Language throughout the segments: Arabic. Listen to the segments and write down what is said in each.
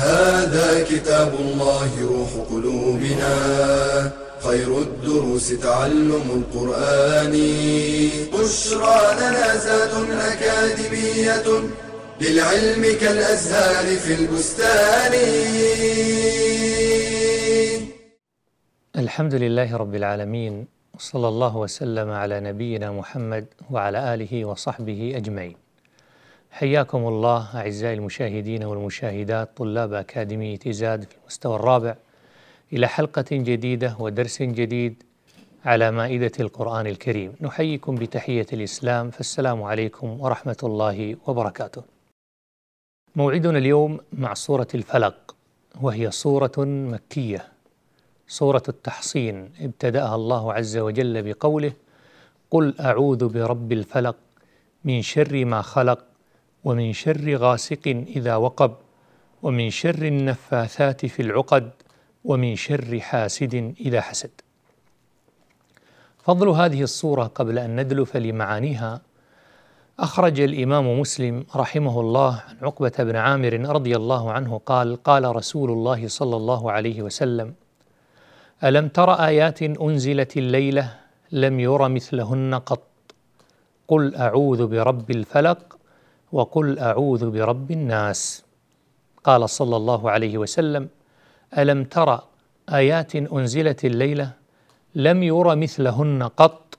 هذا كتاب الله روح قلوبنا. خير الدروس تعلم القرآن. بشرى لنا زاد أكاديمية للعلم كالأزهار في البستان. الحمد لله رب العالمين وصلى الله وسلم على نبينا محمد وعلى آله وصحبه أجمعين. حياكم الله أعزائي المشاهدين والمشاهدات طلاب أكاديمية زاد في المستوى الرابع إلى حلقة جديدة ودرس جديد على مائدة القرآن الكريم. نحييكم بتحية الإسلام فالسلام عليكم ورحمة الله وبركاته. موعدنا اليوم مع سورة الفلق وهي سورة مكية سورة التحصين. ابتدأها الله عز وجل بقوله قل أعوذ برب الفلق من شر ما خلق ومن شر غاسق إذا وقب ومن شر النفاثات في العقد ومن شر حاسد إذا حسد. فضل هذه الصورة قبل أن ندلف لمعانيها أخرج الإمام مسلم رحمه الله عن عقبة بن عامر رضي الله عنه قال قال رسول الله صلى الله عليه وسلم ألم تر آيات أنزلت الليلة لم ير مثلهن قط؟ قل أعوذ برب الفلق وقل أعوذ برب الناس. قال صلى الله عليه وسلم ألم تر آيات أنزلت الليلة؟ لم ير مثلهن قط.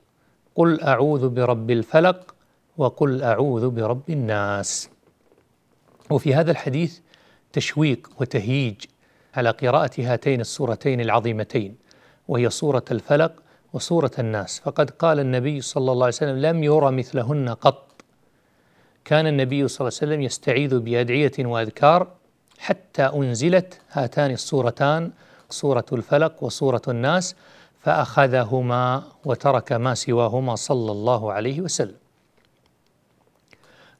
قل أعوذ برب الفلق وقل أعوذ برب الناس. وفي هذا الحديث تشويق وتهييج على قراءة هاتين السورتين العظيمتين وهي سورة الفلق وسورة الناس. فقد قال النبي صلى الله عليه وسلم لم ير مثلهن قط. كان النبي صلى الله عليه وسلم يستعيذ بأدعية وأذكار حتى أنزلت هاتان السورتان سورة الفلق وسورة الناس فأخذهما وترك ما سواهما صلى الله عليه وسلم.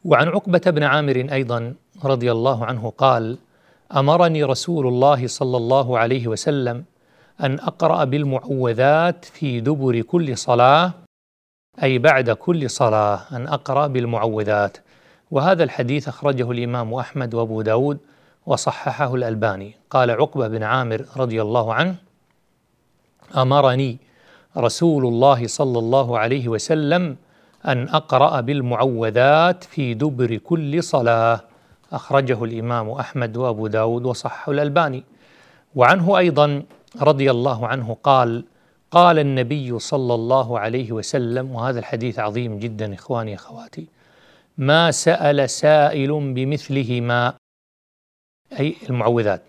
وعن عقبة بن عامر أيضا رضي الله عنه قال أمرني رسول الله صلى الله عليه وسلم أن أقرأ بالمعوذات في دبر كل صلاة أي بعد كل صلاة أن أقرأ بالمعوذات. وهذا الحديث أخرجه الإمام أحمد وأبو داود وصححه الألباني. قال عقبة بن عامر رضي الله عنه أمرني رسول الله صلى الله عليه وسلم أن أقرأ بالمعوذات في دبر كل صلاة. أخرجه الإمام أحمد وأبو داود وصححه الألباني. وعنه أيضا رضي الله عنه قال قال النبي صلى الله عليه وسلم وهذا الحديث عظيم جدا إخواني أخواتي ما سأل سائل بمثلهما أي المعوذات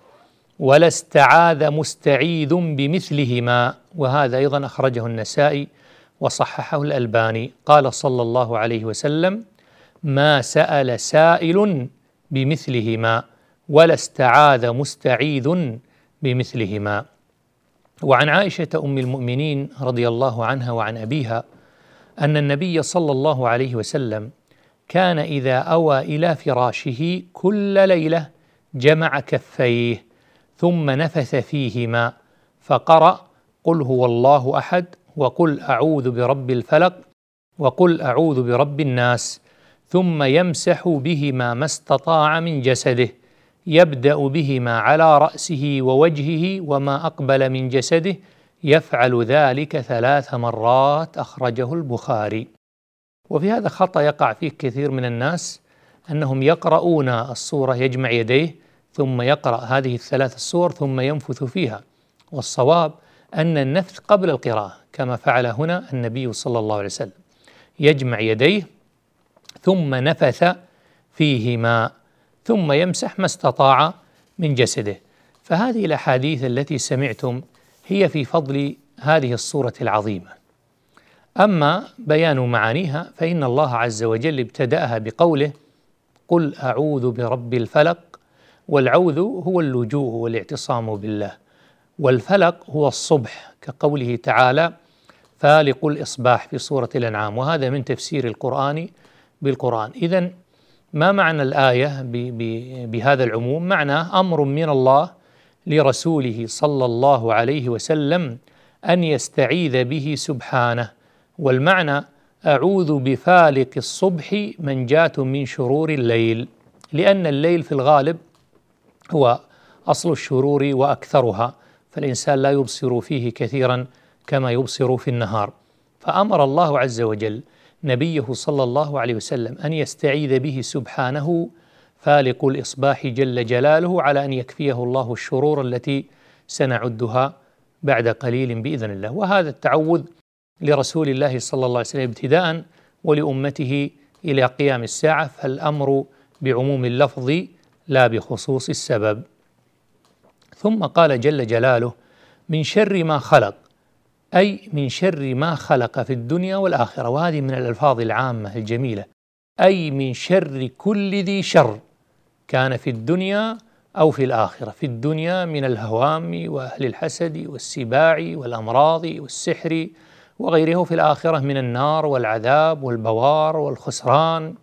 ولا استعاذ مستعيذ بمثلهما وهذا أيضا أخرجه النسائي وصححه الألباني. قال صلى الله عليه وسلم ما سأل سائل بمثلهما ولا استعاذ مستعيذ بمثلهما. وعن عائشة أم المؤمنين رضي الله عنها وعن أبيها أن النبي صلى الله عليه وسلم كان إذا أوى إلى فراشه كل ليلة جمع كفيه ثم نفث فيهما فقرأ قل هو الله أحد وقل أعوذ برب الفلق وقل أعوذ برب الناس ثم يمسح بهما ما استطاع من جسده يبدأ بهما على رأسه ووجهه وما أقبل من جسده يفعل ذلك ثلاث مرات أخرجه البخاري. وفي هذا خطأ يقع فيه كثير من الناس أنهم يقرؤون الصورة يجمع يديه ثم يقرأ هذه الثلاث السور ثم ينفث فيها. والصواب أن النفث قبل القراءة كما فعل هنا النبي صلى الله عليه وسلم. يجمع يديه ثم نفث فيهما ثم يمسح ما استطاع من جسده. فهذه الأحاديث التي سمعتم هي في فضل هذه الصورة العظيمة. أما بيان معانيها فإن الله عز وجل ابتدأها بقوله قل أعوذ برب الفلق والعوذ هو اللجوء والاعتصام بالله والفلق هو الصبح كقوله تعالى فالق الإصباح في سورة الأنعام وهذا من تفسير القرآن بالقرآن. إذا ما معنى الآية بهذا العموم؟ معناه أمر من الله لرسوله صلى الله عليه وسلم أن يستعيذ به سبحانه والمعنى أعوذ بفالق الصبح منجاة من شرور الليل لأن الليل في الغالب هو أصل الشرور وأكثرها فالإنسان لا يبصر فيه كثيرا كما يبصر في النهار. فأمر الله عز وجل نبيه صلى الله عليه وسلم أن يستعيذ به سبحانه فالق الإصباح جل جلاله على أن يكفيه الله الشرور التي سنعدها بعد قليل بإذن الله. وهذا التعوذ لرسول الله صلى الله عليه وسلم ابتداء ولأمته إلى قيام الساعة فالأمر بعموم اللفظ لا بخصوص السبب. ثم قال جل جلاله من شر ما خلق أي من شر ما خلق في الدنيا والآخرة. وهذه من الألفاظ العامة الجميلة. أي من شر كل ذي شر كان في الدنيا أو في الآخرة. في الدنيا من الهوام وأهل الحسد والسباع والأمراض والسحر وغيره في الآخرة من النار والعذاب والبوار والخسران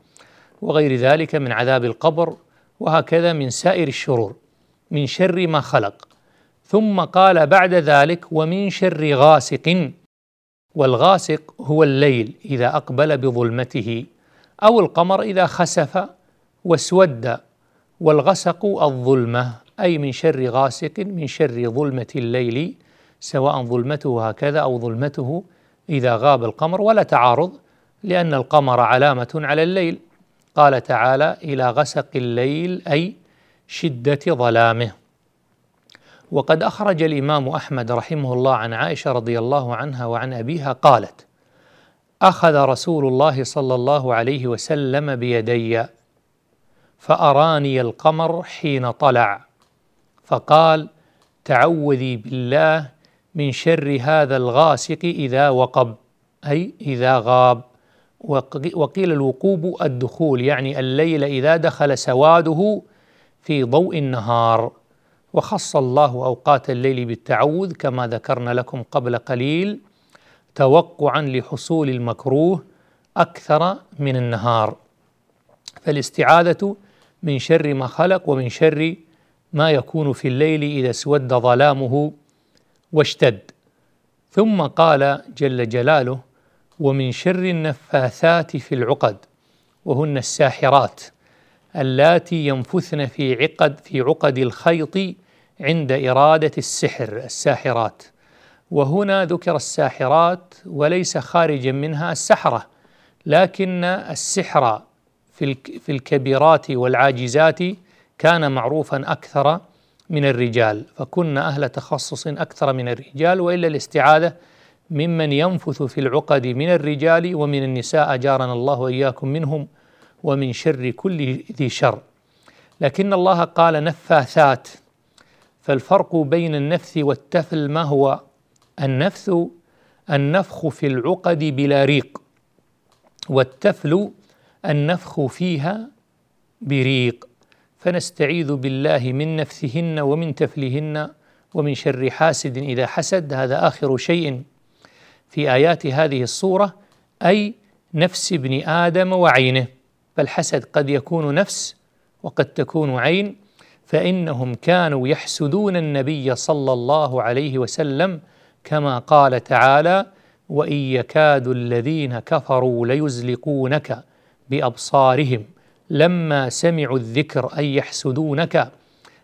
وغير ذلك من عذاب القبر وهكذا من سائر الشرور من شر ما خلق. ثم قال بعد ذلك ومن شر غاسق والغاسق هو الليل إذا أقبل بظلمته أو القمر إذا خسف واسود والغسق الظلمة أي من شر غاسق من شر ظلمة الليل سواء ظلمته هكذا أو ظلمته إذا غاب القمر ولا تعارض لأن القمر علامة على الليل. قال تعالى إلى غسق الليل أي شدة ظلامه. وقد أخرج الإمام أحمد رحمه الله عن عائشة رضي الله عنها وعن أبيها قالت أخذ رسول الله صلى الله عليه وسلم بيدي فأراني القمر حين طلع فقال تعوذي بالله من شر هذا الغاسق إذا وقب أي إذا غاب. وقيل الوقوب الدخول يعني الليل إذا دخل سواده في ضوء النهار. وخص الله أوقات الليل بالتعوذ كما ذكرنا لكم قبل قليل توقعا لحصول المكروه أكثر من النهار. فالاستعاذة من شر ما خلق ومن شر ما يكون في الليل إذا اسود ظلامه. واشتد. ثم قال جل جلاله ومن شر النفاثات في العقد وهن الساحرات اللاتي ينفثن في عقد في عقد الخيط عند إرادة السحر الساحرات. وهنا ذكر الساحرات وليس خارجا منها السحرة لكن السحر في الكبيرات والعاجزات كان معروفا أكثر من الرجال فكنا أهل تخصص أكثر من الرجال وإلا الاستعاذة ممن ينفث في العقد من الرجال ومن النساء أجارنا الله وإياكم منهم ومن شر كل ذي شر. لكن الله قال نفاثات فالفرق بين النفث والتفل ما هو؟ النفث النفخ في العقد بلا ريق والتفل النفخ فيها بريق. فنستعيذ بالله من نفثهن ومن تفلهن ومن شر حاسد إذا حسد. هذا آخر شيء في آيات هذه الصورة أي نفس ابن آدم وعينه. فالحسد قد يكون نفس وقد تكون عين فإنهم كانوا يحسدون النبي صلى الله عليه وسلم كما قال تعالى وإن يكاد الذين كفروا ليزلقونك بأبصارهم لما سمعوا الذكر اي يحسدونك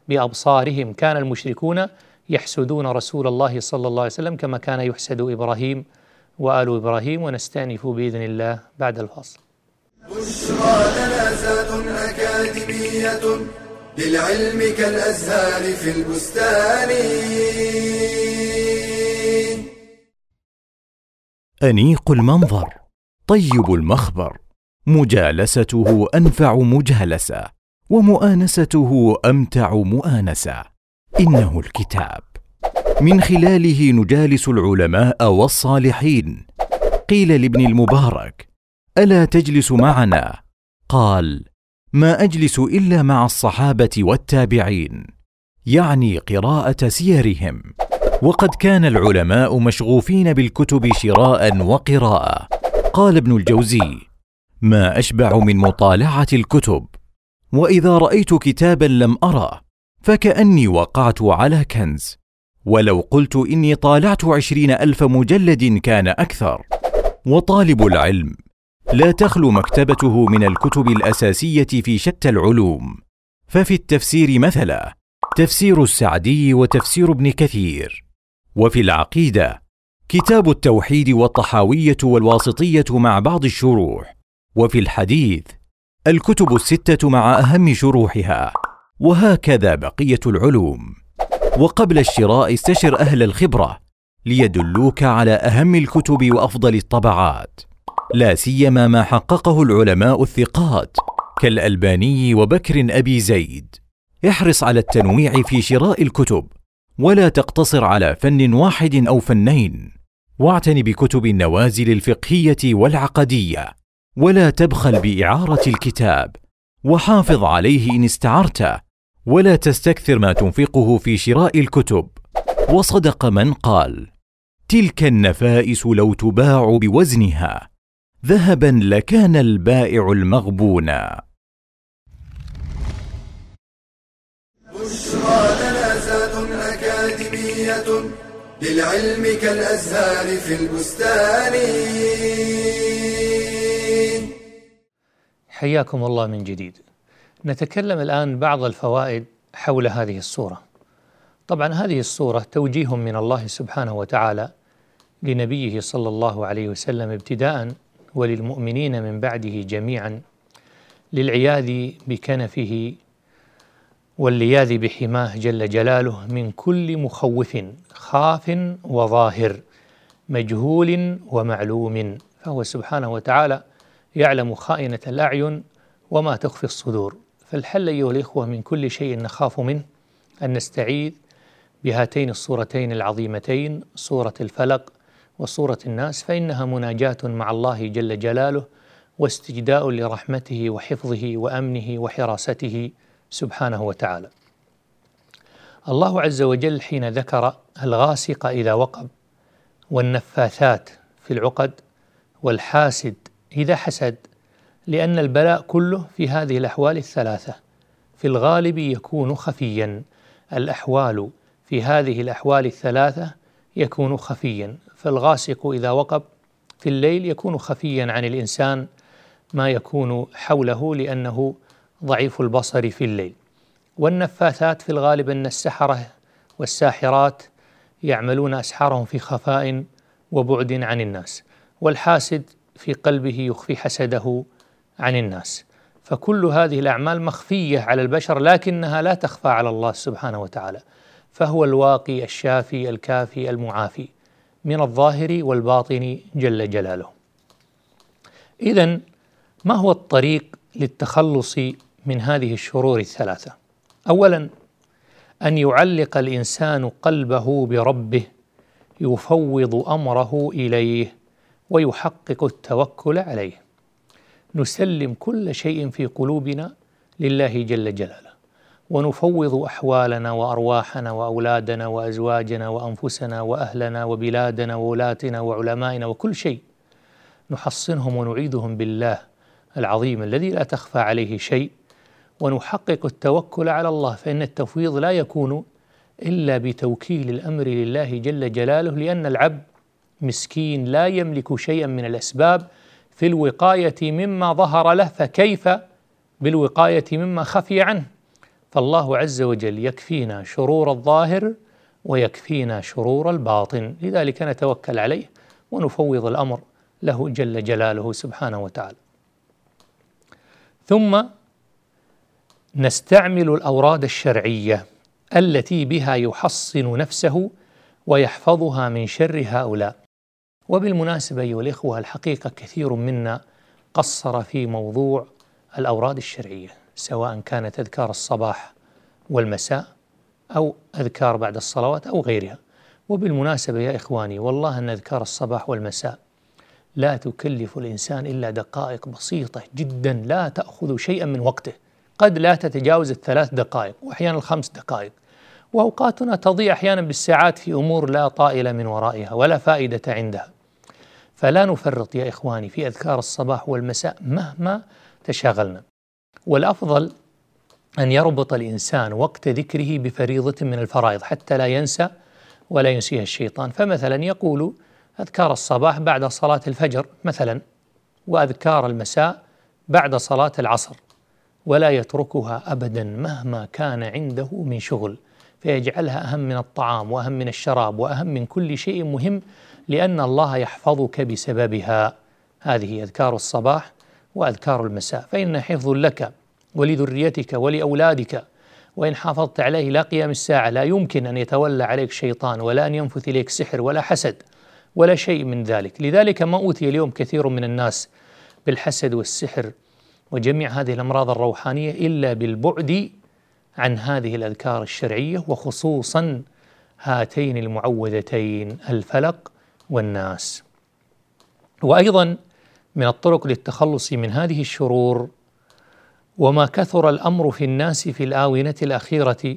بأبصارهم كان المشركون يحسدون رسول الله صلى الله عليه وسلم كما كان يحسد إبراهيم وآل إبراهيم ونستأنف بإذن الله بعد الفاصل. بشرى لنا أكاديمية للعلم كالأزهار في البستان. أنيق المنظر طيب المخبر. مجالسته أنفع مجالسة ومؤانسته أمتع مؤانسة. إنه الكتاب. من خلاله نجالس العلماء والصالحين. قيل لابن المبارك ألا تجلس معنا؟ قال ما أجلس إلا مع الصحابة والتابعين يعني قراءة سيرهم. وقد كان العلماء مشغوفين بالكتب شراء وقراءة. قال ابن الجوزي ما أشبع من مطالعة الكتب. وإذا رأيت كتابا لم أرى فكأني وقعت على كنز. ولو قلت إني طالعت عشرين ألف مجلد كان أكثر. وطالب العلم لا تخلو مكتبته من الكتب الأساسية في شتى العلوم. ففي التفسير مثلا تفسير السعدي وتفسير ابن كثير. وفي العقيدة كتاب التوحيد والطحاوية والواسطية مع بعض الشروح. وفي الحديث الكتب الستة مع أهم شروحها وهكذا بقية العلوم. وقبل الشراء استشر أهل الخبرة ليدلوك على أهم الكتب وأفضل الطبعات. لا سيما ما حققه العلماء الثقات كالألباني وبكر أبي زيد. احرص على التنويع في شراء الكتب ولا تقتصر على فن واحد أو فنين. واعتن بكتب النوازل الفقهية والعقدية. ولا تبخل بإعارة الكتاب وحافظ عليه إن استعرت ولا تستكثر ما تنفقه في شراء الكتب. وصدق من قال تلك النفائس لو تباع بوزنها ذهبا لكان البائع المغبونا بشرى لنا أكاديمية للعلم كالأزهار في البستان. حياكم الله من جديد. نتكلم الآن بعض الفوائد حول هذه السورة. طبعا هذه السورة توجيه من الله سبحانه وتعالى لنبيه صلى الله عليه وسلم ابتداء وللمؤمنين من بعده جميعا للعياذ بكنفه واللياذ بحماه جل جلاله من كل مخوف خاف وظاهر مجهول ومعلوم. فهو سبحانه وتعالى يعلم خائنة الأعين وما تخفي الصدور. فالحل أيها الإخوة من كل شيء نخاف منه أن نستعيذ بهاتين الصورتين العظيمتين سورة الفلق وسورة الناس فإنها مناجاة مع الله جل جلاله واستجداء لرحمته وحفظه وأمنه وحراسته سبحانه وتعالى. الله عز وجل حين ذكر الغاسق إذا وقب والنفاثات في العقد والحاسد إذا حسد لأن البلاء كله في هذه الأحوال الثلاثة. في الغالب يكون خفيا. الأحوال في هذه الأحوال الثلاثة يكون خفيا. فالغاسق إذا وقب في الليل يكون خفيا عن الإنسان ما يكون حوله لأنه ضعيف البصر في الليل. والنفاثات في الغالب أن السحرة والساحرات يعملون أسحارهم في خفاء وبعد عن الناس. والحاسد في قلبه يخفي حسده عن الناس. فكل هذه الأعمال مخفية على البشر لكنها لا تخفى على الله سبحانه وتعالى. فهو الواقي الشافي الكافي المعافي من الظاهر والباطن جل جلاله. إذا ما هو الطريق للتخلص من هذه الشرور الثلاثة؟ أولا أن يعلق الإنسان قلبه بربه يفوض أمره إليه ويحقق التوكل عليه. نسلم كل شيء في قلوبنا لله جل جلاله ونفوض أحوالنا وأرواحنا وأولادنا وأزواجنا وأنفسنا وأهلنا وبلادنا وولاتنا وعلمائنا وكل شيء. نحصنهم ونعيدهم بالله العظيم الذي لا تخفى عليه شيء. ونحقق التوكل على الله فإن التفويض لا يكون إلا بتوكيل الأمر لله جل جلاله لأن العبد مسكين لا يملك شيئا من الأسباب في الوقاية مما ظهر له فكيف بالوقاية مما خفي عنه؟ فالله عز وجل يكفينا شرور الظاهر ويكفينا شرور الباطن لذلك نتوكل عليه ونفوض الأمر له جل جلاله سبحانه وتعالى. ثم نستعمل الأوراد الشرعية التي بها يحصن نفسه ويحفظها من شر هؤلاء. وبالمناسبة أيها الإخوة الحقيقة كثير منا قصر في موضوع الأوراد الشرعية سواء كانت أذكار الصباح والمساء أو أذكار بعد الصلوات أو غيرها. وبالمناسبة يا إخواني والله أن أذكار الصباح والمساء لا تكلف الإنسان إلا دقائق بسيطة جدا لا تأخذ شيئا من وقته. قد لا تتجاوز الثلاث دقائق واحيانا الخمس دقائق. وأوقاتنا تضيع أحيانا بالساعات في أمور لا طائل من ورائها ولا فائدة عندها. فلا نفرط يا إخواني في أذكار الصباح والمساء مهما تشاغلنا. والأفضل أن يربط الإنسان وقت ذكره بفريضة من الفرائض حتى لا ينسى ولا ينسيها الشيطان. فمثلا يقول أذكار الصباح بعد صلاة الفجر مثلا وأذكار المساء بعد صلاة العصر ولا يتركها ابدا مهما كان عنده من شغل فيجعلها أهم من الطعام وأهم من الشراب وأهم من كل شيء مهم لأن الله يحفظك بسببها. هذه أذكار الصباح وأذكار المساء. فانها حفظ لك ولذريتك ولأولادك وإن حافظت عليه لا قيام الساعة لا يمكن أن يتولى عليك شيطان ولا أن ينفث إليك سحر ولا حسد ولا شيء من ذلك. لذلك ما أوتي اليوم كثير من الناس بالحسد والسحر وجميع هذه الأمراض الروحانية إلا بالبعد عن هذه الأذكار الشرعية وخصوصا هاتين المعوذتين الفلق والناس. وأيضا من الطرق للتخلص من هذه الشرور وما كثر الأمر في الناس في الآونة الأخيرة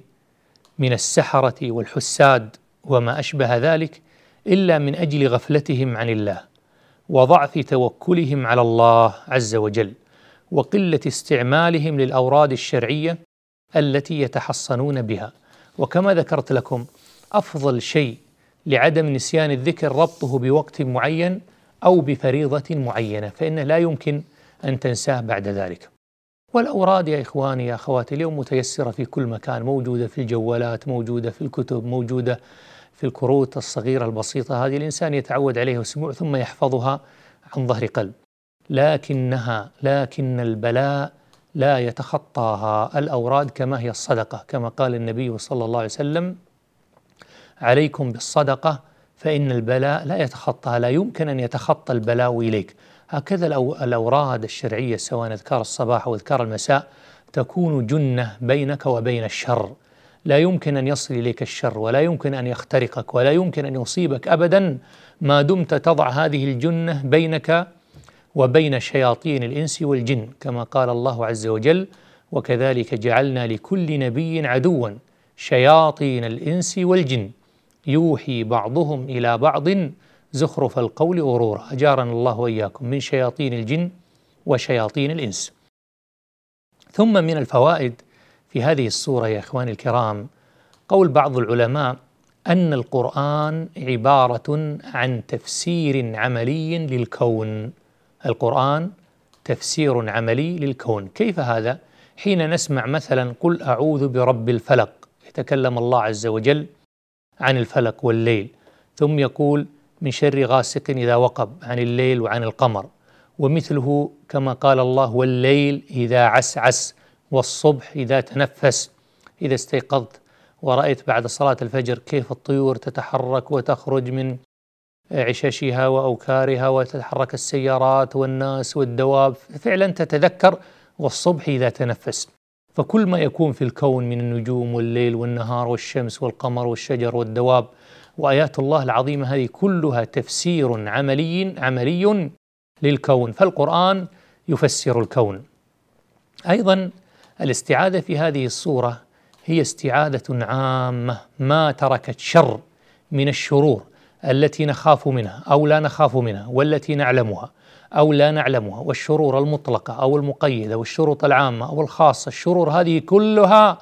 من السحرة والحساد وما أشبه ذلك إلا من أجل غفلتهم عن الله وضعف توكلهم على الله عز وجل وقلة استعمالهم للأوراد الشرعية التي يتحصنون بها وكما ذكرت لكم أفضل شيء لعدم نسيان الذكر ربطه بوقت معين أو بفريضة معينة فانه لا يمكن أن تنساه بعد ذلك. والأوراد يا إخواني يا أخواتي اليوم متيسرة في كل مكان موجودة في الجوالات موجودة في الكتب موجودة في الكروت الصغيرة البسيطة هذه الإنسان يتعود عليها أسبوع ثم يحفظها عن ظهر قلب. لكنها لكن البلاء لا يتخطاها. الأوراد كما هي الصدقة كما قال النبي صلى الله عليه وسلم عليكم بالصدقة فإن البلاء لا يتخطاها لا يمكن أن يتخطى البلاء إليك. هكذا الأوراد الشرعية سواء أذكار الصباح أو أذكار المساء تكون جنة بينك وبين الشر. لا يمكن أن يصل إليك الشر ولا يمكن أن يخترقك ولا يمكن أن يصيبك أبدا ما دمت تضع هذه الجنة بينك وبين شياطين الإنس والجن كما قال الله عز وجل وكذلك جعلنا لكل نبي عدوا شياطين الإنس والجن. يوحي بعضهم إلى بعض زخرف القول غرورا أجارنا الله وإياكم من شياطين الجن وشياطين الإنس. ثم من الفوائد في هذه السورة يا اخواني الكرام قول بعض العلماء أن القرآن عبارة عن تفسير عملي للكون. القرآن تفسير عملي للكون. كيف هذا؟ حين نسمع مثلا قل أعوذ برب الفلق. يتكلم الله عز وجل عن الفلق والليل ثم يقول من شر غاسق إذا وقب عن الليل وعن القمر. ومثله كما قال الله والليل إذا عسعس والصبح إذا تنفس. إذا استيقظت ورأيت بعد صلاة الفجر كيف الطيور تتحرك وتخرج من عششها وأوكارها وتتحرك السيارات والناس والدواب فعلا تتذكر والصبح إذا تنفس. فكل ما يكون في الكون من النجوم والليل والنهار والشمس والقمر والشجر والدواب وآيات الله العظيمة هذه كلها تفسير عملي عملي للكون. فالقرآن يفسر الكون. أيضا الاستعاذة في هذه الصورة هي استعاذة عامة ما تركت شر من الشرور التي نخاف منها أو لا نخاف منها والتي نعلمها. أو لا نعلمها والشرور المطلقة أو المقيدة والشروط العامة أو الخاصة الشرور هذه كلها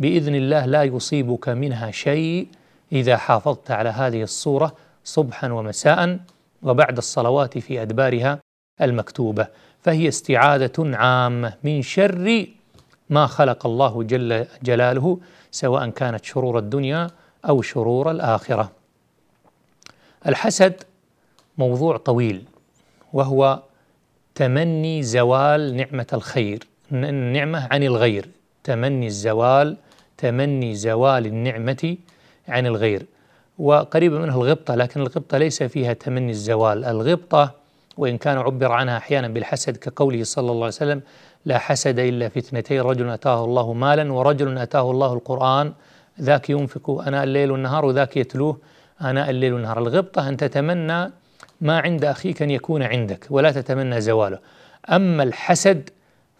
بإذن الله لا يصيبك منها شيء إذا حافظت على هذه الصورة صبحا ومساء وبعد الصلوات في أدبارها المكتوبة. فهي استعاذه عامة من شر ما خلق الله جل جلاله سواء كانت شرور الدنيا أو شرور الآخرة. الحسد موضوع طويل. وهو تمني زوال نعمة الخير النعمة عن الغير. تمني الزوال تمني زوال النعمة عن الغير. وقريبة منه الغبطة لكن الغبطة ليس فيها تمني الزوال. الغبطة وإن كان عبر عنها أحيانا بالحسد كقوله صلى الله عليه وسلم لا حسد إلا في اثنتين رجل أتاه الله مالا ورجل أتاه الله القرآن. ذاك ينفق أناء الليل والنهار وذاك يتلوه آناء الليل والنهار. الغبطة أن تتمنى ما عند أخيك أن يكون عندك ولا تتمنى زواله. أما الحسد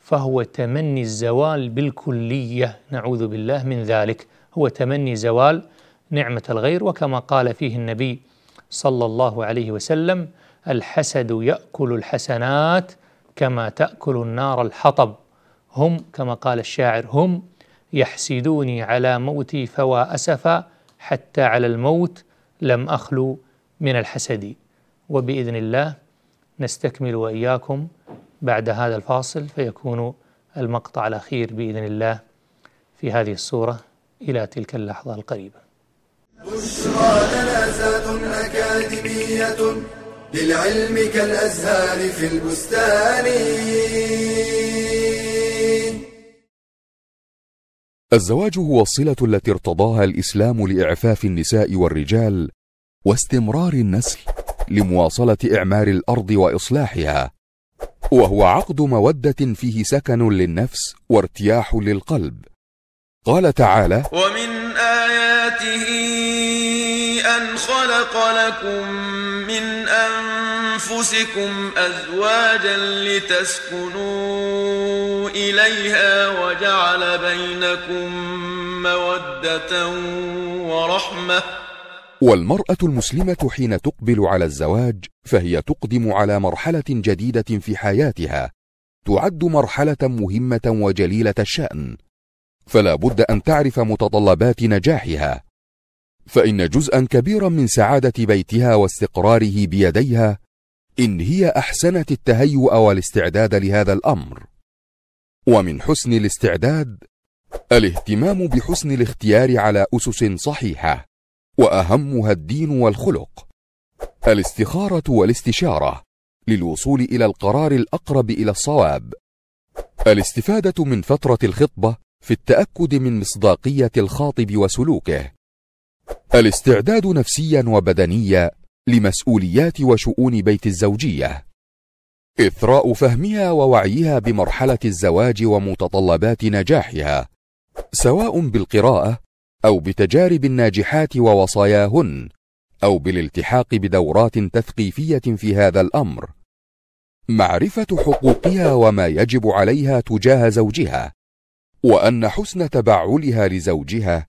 فهو تمني الزوال بالكلية. نعوذ بالله من ذلك. هو تمني زوال نعمة الغير. وكما قال فيه النبي صلى الله عليه وسلم الحسد يأكل الحسنات كما تأكل النار الحطب. هم كما قال الشاعر هم يحسدوني على موتي فوا أسفا حتى على الموت لم أخلو من الحسد. وبإذن الله نستكمل وإياكم بعد هذا الفاصل فيكون المقطع الأخير بإذن الله في هذه الصورة إلى تلك اللحظة القريبة. بشرى لنا أكاديمية للعلم كالأزهار في البستان. الزواج هو الصلة التي ارتضاها الإسلام لإعفاف النساء والرجال واستمرار النسل لمواصلة إعمار الأرض وإصلاحها. وهو عقد مودة فيه سكن للنفس وارتياح للقلب. قال تعالى ومن آياته أن خلق لكم من أنفسكم أزواجا لتسكنوا إليها وجعل بينكم مودة ورحمة. والمرأة المسلمة حين تقبل على الزواج فهي تقدم على مرحلة جديدة في حياتها. تعد مرحلة مهمة وجليلة الشأن. فلا بد أن تعرف متطلبات نجاحها. فإن جزءا كبيرا من سعادة بيتها واستقراره بيديها إن هي أحسنت التهيؤ والاستعداد لهذا الأمر. ومن حسن الاستعداد الاهتمام بحسن الاختيار على أسس صحيحة. وأهمها الدين والخلق. الاستخارة والاستشارة للوصول إلى القرار الأقرب إلى الصواب. الاستفادة من فترة الخطبة في التأكد من مصداقية الخاطب وسلوكه. الاستعداد نفسيا وبدنيا لمسؤوليات وشؤون بيت الزوجية. إثراء فهمها ووعيها بمرحلة الزواج ومتطلبات نجاحها سواء بالقراءة أو بتجارب الناجحات ووصاياهن أو بالالتحاق بدورات تثقيفية في هذا الأمر. معرفة حقوقها وما يجب عليها تجاه زوجها وأن حسن تبعلها لزوجها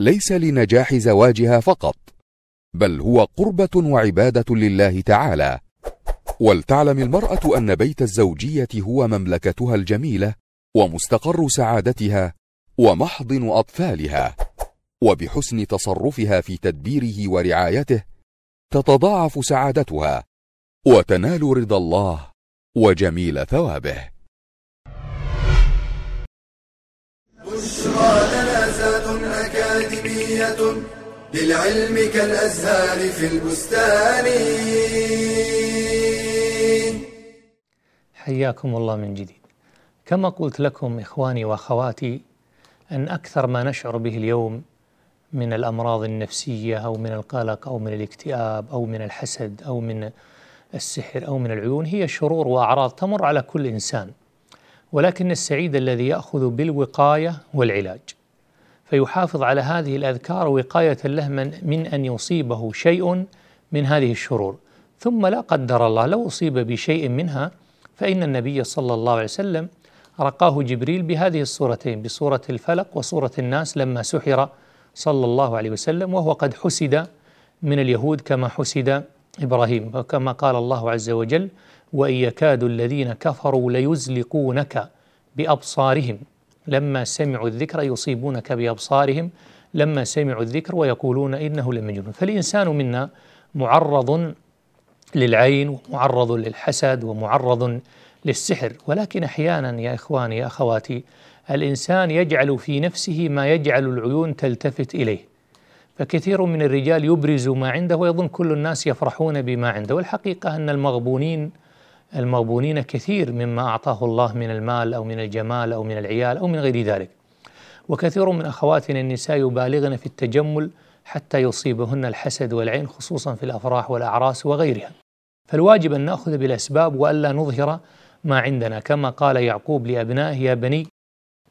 ليس لنجاح زواجها فقط بل هو قربة وعبادة لله تعالى. ولتعلم المرأة أن بيت الزوجية هو مملكتها الجميلة ومستقر سعادتها ومحضن أطفالها. وبحسن تصرفها في تدبيره ورعايته تتضاعف سعادتها وتنال رضا الله وجميل ثوابه. بشرى لنا أكاديمية للعلم كالأزهار في البستان. حياكم الله من جديد. كما قلت لكم إخواني وأخواتي أن أكثر ما نشعر به اليوم من الأمراض النفسية أو من القلق أو من الاكتئاب أو من الحسد أو من السحر أو من العيون هي شرور وأعراض تمر على كل إنسان. ولكن السعيد الذي يأخذ بالوقاية والعلاج. فيحافظ على هذه الأذكار وقاية له من, أن يصيبه شيء من هذه الشرور. ثم لا قدر الله لو أصيب بشيء منها فإن النبي صلى الله عليه وسلم رقاه جبريل بهذه الصورتين بصورة الفلق وصورة الناس لما سحر صلى الله عليه وسلم وهو قد حسد من اليهود كما حسد إبراهيم. وكما قال الله عز وجل وإن يكاد الذين كفروا ليزلقونك بأبصارهم. لما سمعوا الذكر يصيبونك بأبصارهم لما سمعوا الذكر ويقولون إنه لمجنون فالإنسان منا معرض للعين ومعرض للحسد ومعرض للسحر. ولكن أحيانا يا إخواني يا أخواتي الإنسان يجعل في نفسه ما يجعل العيون تلتفت إليه. فكثير من الرجال يبرز ما عنده ويظن كل الناس يفرحون بما عنده. والحقيقة أن المغبونين المغبونين كثير مما أعطاه الله من المال أو من الجمال أو من العيال أو من غير ذلك. وكثير من أخواتنا النساء يبالغن في التجمل حتى يصيبهن الحسد والعين خصوصا في الأفراح والأعراس وغيرها. فالواجب أن نأخذ بالأسباب وألا نظهر ما عندنا. كما قال يعقوب لأبنائه يا بني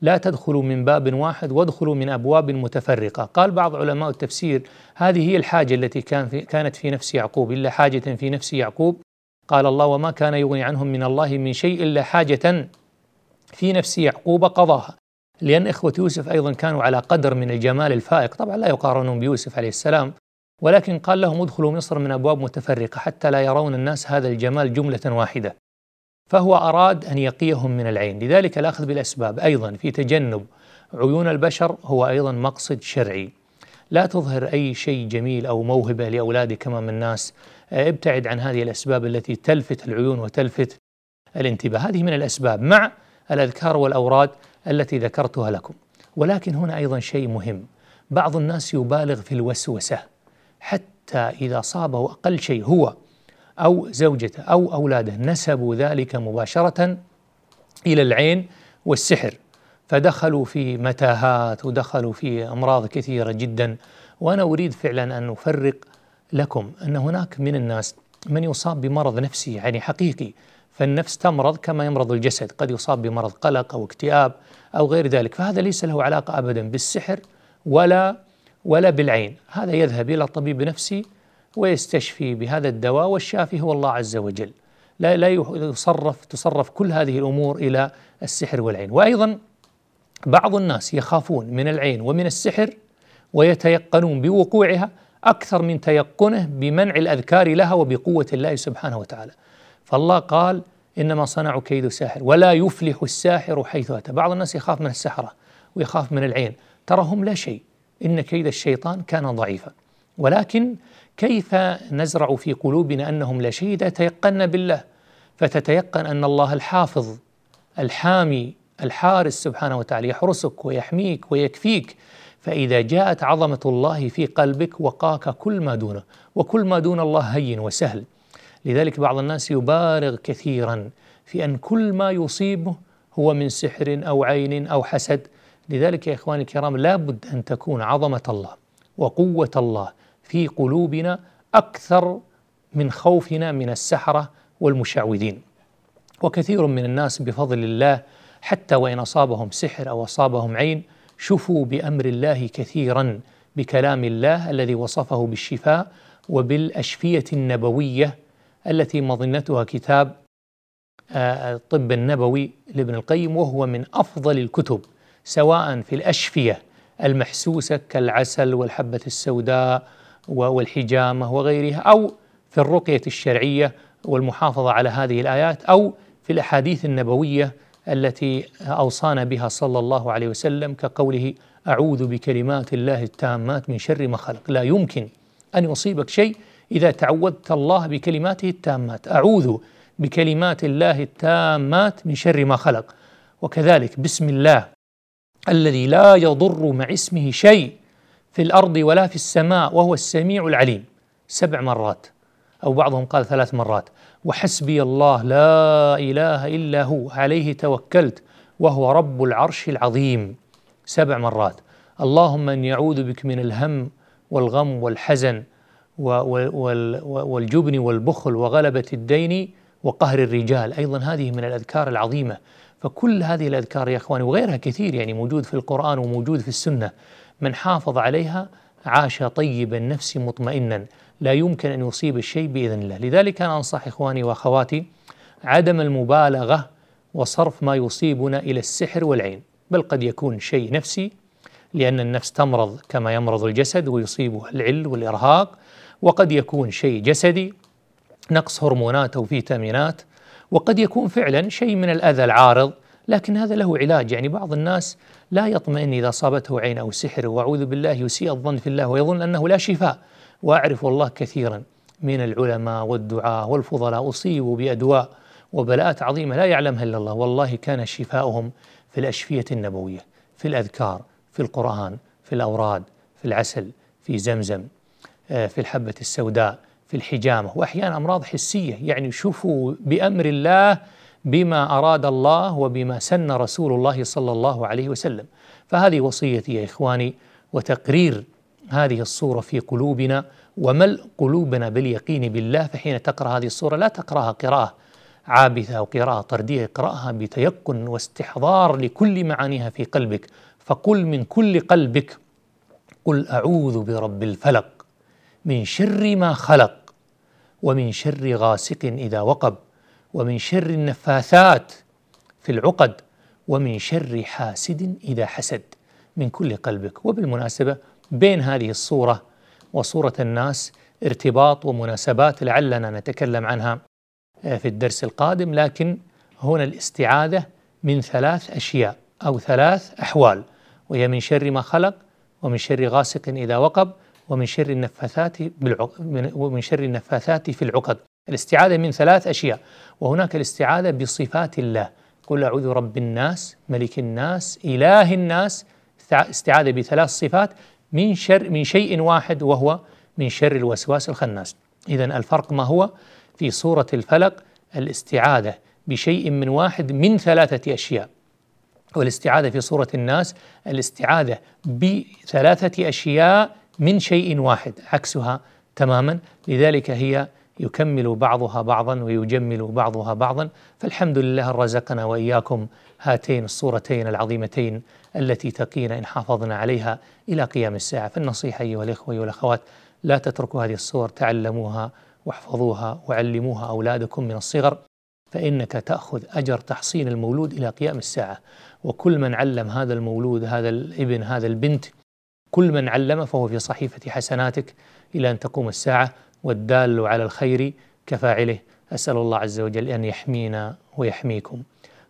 لا تدخلوا من باب واحد وادخلوا من أبواب متفرقة، قال بعض علماء التفسير هذه هي الحاجة التي كان في كانت في نفس يعقوب إلا حاجة في نفس يعقوب. قال الله وما كان يغني عنهم من الله من شيء إلا حاجة في نفس يعقوب قضاها. لأن إخوة يوسف أيضا كانوا على قدر من الجمال الفائق. طبعا لا يقارنون بيوسف عليه السلام ولكن قال لهم ادخلوا مصر من أبواب متفرقة حتى لا يرون الناس هذا الجمال جملة واحدة. فهو أراد أن يقيهم من العين. لذلك الأخذ بالأسباب. أيضا في تجنب عيون البشر هو أيضا مقصد شرعي. لا تظهر أي شيء جميل أو موهبة لأولادك أمام الناس. ابتعد عن هذه الأسباب التي تلفت العيون وتلفت الانتباه. هذه من الأسباب مع الأذكار والأوراد التي ذكرتها لكم. ولكن هنا أيضا شيء مهم. بعض الناس يبالغ في الوسوسة. حتى إذا صابه أقل شيء هو أو زوجته أو أولاده. نسبوا ذلك مباشرة إلى العين والسحر. فدخلوا في متاهات ودخلوا في أمراض كثيرة جدا. وأنا أريد فعلا أن أفرق لكم أن هناك من الناس من يصاب بمرض نفسي يعني حقيقي. فالنفس تمرض كما يمرض الجسد. قد يصاب بمرض قلق أو اكتئاب أو غير ذلك. فهذا ليس له علاقة أبدا بالسحر ولا ولا بالعين. هذا يذهب إلى طبيب نفسي ويستشفي بهذا الدواء والشافي هو الله عز وجل. لا لا يصرف تصرف كل هذه الأمور إلى السحر والعين. وأيضا بعض الناس يخافون من العين ومن السحر ويتيقنون بوقوعها أكثر من تيقنه بمنع الأذكار لها وبقوة الله سبحانه وتعالى. فالله قال إنما صنعوا كيد ساحر ولا يفلح الساحر حيث أتى. بعض الناس يخاف من السحرة ويخاف من العين. ترى هم لا شيء. إن كيد الشيطان كان ضعيفا. ولكن كيف نزرع في قلوبنا أنهم لا شيء إذا تيقنا بالله؟ فتتيقن أن الله الحافظ الحامي الحارس سبحانه وتعالى يحرسك ويحميك ويكفيك. فإذا جاءت عظمة الله في قلبك وقاك كل ما دونه وكل ما دون الله هين وسهل. لذلك بعض الناس يبالغ كثيرا في أن كل ما يصيبه هو من سحر أو عين أو حسد. لذلك يا إخواني الكرام لابد أن تكون عظمة الله وقوة الله في قلوبنا أكثر من خوفنا من السحرة والمشعوذين. وكثير من الناس بفضل الله حتى وإن أصابهم سحر أو أصابهم عين شفوا بأمر الله كثيرا بكلام الله الذي وصفه بالشفاء وبالأشفية النبوية التي مظنتها كتاب آه، الطب النبوي لابن القيم وهو من أفضل الكتب سواء في الأشفية المحسوسة كالعسل والحبة السوداء والحجامة وغيرها أو في الرقية الشرعية والمحافظة على هذه الآيات أو في الأحاديث النبوية التي أوصانا بها صلى الله عليه وسلم كقوله أعوذ بكلمات الله التامات من شر ما خلق. لا يمكن أن يصيبك شيء إذا تعوذت الله بكلماته التامات. أعوذ بكلمات الله التامات من شر ما خلق. وكذلك بسم الله الذي لا يضر مع اسمه شيء. في الأرض ولا في السماء وهو السميع العليم. سبع مرات. أو بعضهم قال ثلاث مرات. وحسبي الله لا إله إلا هو. عليه توكلت وهو رب العرش العظيم. سبع مرات. اللهم إني أعوذ بك من الهم والغم والحزن والجبن والبخل وغلبة الدين وقهر الرجال. أيضا هذه من الأذكار العظيمة. فكل هذه الأذكار يا إخواني وغيرها كثير يعني موجود في القرآن وموجود في السنة. من حافظ عليها عاش طيب النفس مطمئنا لا يمكن أن يصيب الشيء بإذن الله. لذلك أنا أنصح إخواني وأخواتي عدم المبالغة وصرف ما يصيبنا إلى السحر والعين بل قد يكون شيء نفسي لأن النفس تمرض كما يمرض الجسد ويصيبها العل والإرهاق وقد يكون شيء جسدي نقص هرمونات أو فيتامينات وقد يكون فعلا شيء من الأذى العارض لكن هذا له علاج. يعني بعض الناس لا يطمئن إذا اصابته عين أو سحر وأعوذ بالله يسيء الظن في الله ويظن أنه لا شفاء. وأعرف والله كثيرا من العلماء والدعاة والفضلاء اصيبوا بأدواء وبلاءات عظيمة لا يعلمها إلا الله. والله كان شفاؤهم في الأشفية النبوية في الأذكار في القرآن في الأوراد في العسل في زمزم آه، في الحبة السوداء في الحجامة وأحيانا أمراض حسية. يعني شوفوا بأمر الله بما أراد الله وبما سن رسول الله صلى الله عليه وسلم. فهذه وصيتي يا إخواني وتقرير هذه الصورة في قلوبنا وملء قلوبنا باليقين بالله فحين تقرأ هذه الصورة لا تقرأها قراءة عابثة أو قراءة طردية اقرأها بتيقن واستحضار لكل معانيها في قلبك. فقل من كل قلبك قل أعوذ برب الفلق من شر ما خلق ومن شر غاسق إذا وقب. ومن شر النفاثات في العقد ومن شر حاسد إذا حسد من كل قلبك. وبالمناسبة بين هذه الصورة وصورة الناس ارتباط ومناسبات لعلنا نتكلم عنها آه، في الدرس القادم لكن هنا الاستعاذة من ثلاث أشياء أو ثلاث أحوال. وهي من شر ما خلق ومن شر غاسق إذا وقب ومن شر النفاثات ومن شر النفاثات في العقد. الاستعاذة من ثلاث أشياء. وهناك الاستعاذة بصفات الله. قل أعوذ رب الناس ملك الناس إله الناس. استعاذة بثلاث صفات. من شر من شيء واحد وهو من شر الوسواس الخناس. إذا الفرق ما هو؟ في سورة الفلق الاستعاذة بشيء من واحد من ثلاثة أشياء. والاستعاذة في سورة الناس الاستعاذة بثلاثة أشياء من شيء واحد. عكسها تماما. لذلك هي يكمل بعضها بعضا ويجمل بعضها بعضا. فالحمد لله رزقنا وإياكم هاتين الصورتين العظيمتين التي تقينا إن حافظنا عليها إلى قيام الساعة. فالنصيحة أيها الإخوة والاخوات لا تتركوا هذه الصور تعلموها واحفظوها وعلموها أولادكم من الصغر فإنك تأخذ أجر تحصين المولود إلى قيام الساعة. وكل من علم هذا المولود هذا الابن هذا البنت كل من علم فهو في صحيفة حسناتك إلى أن تقوم الساعة. والدال على الخير كفاعله. أسأل الله عز وجل أن يحمينا ويحميكم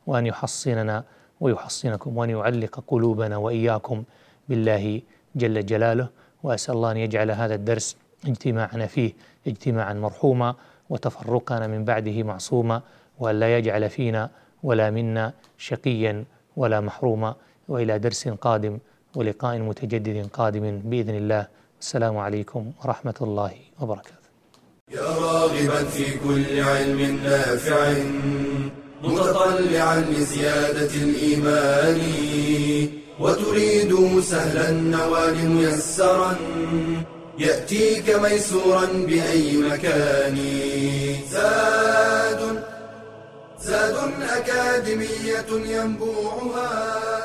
وأن يحصننا ويحصنكم وأن يعلق قلوبنا وإياكم بالله جل جلاله. وأسأل الله أن يجعل هذا الدرس اجتماعنا فيه اجتماعا مرحوما وتفرقنا من بعده معصوما وأن لا يجعل فينا ولا منا شقيا ولا محروما. وإلى درس قادم ولقاء متجدد قادم بإذن الله. السلام عليكم ورحمة الله وبركاته. يا راغبا في كل علم نافع متطلعا لزيادة الإيمان. وتريد سهلا النوال ميسرا يأتيك ميسورا بأي مكان. زاد زاد أكاديمية ينبوعها.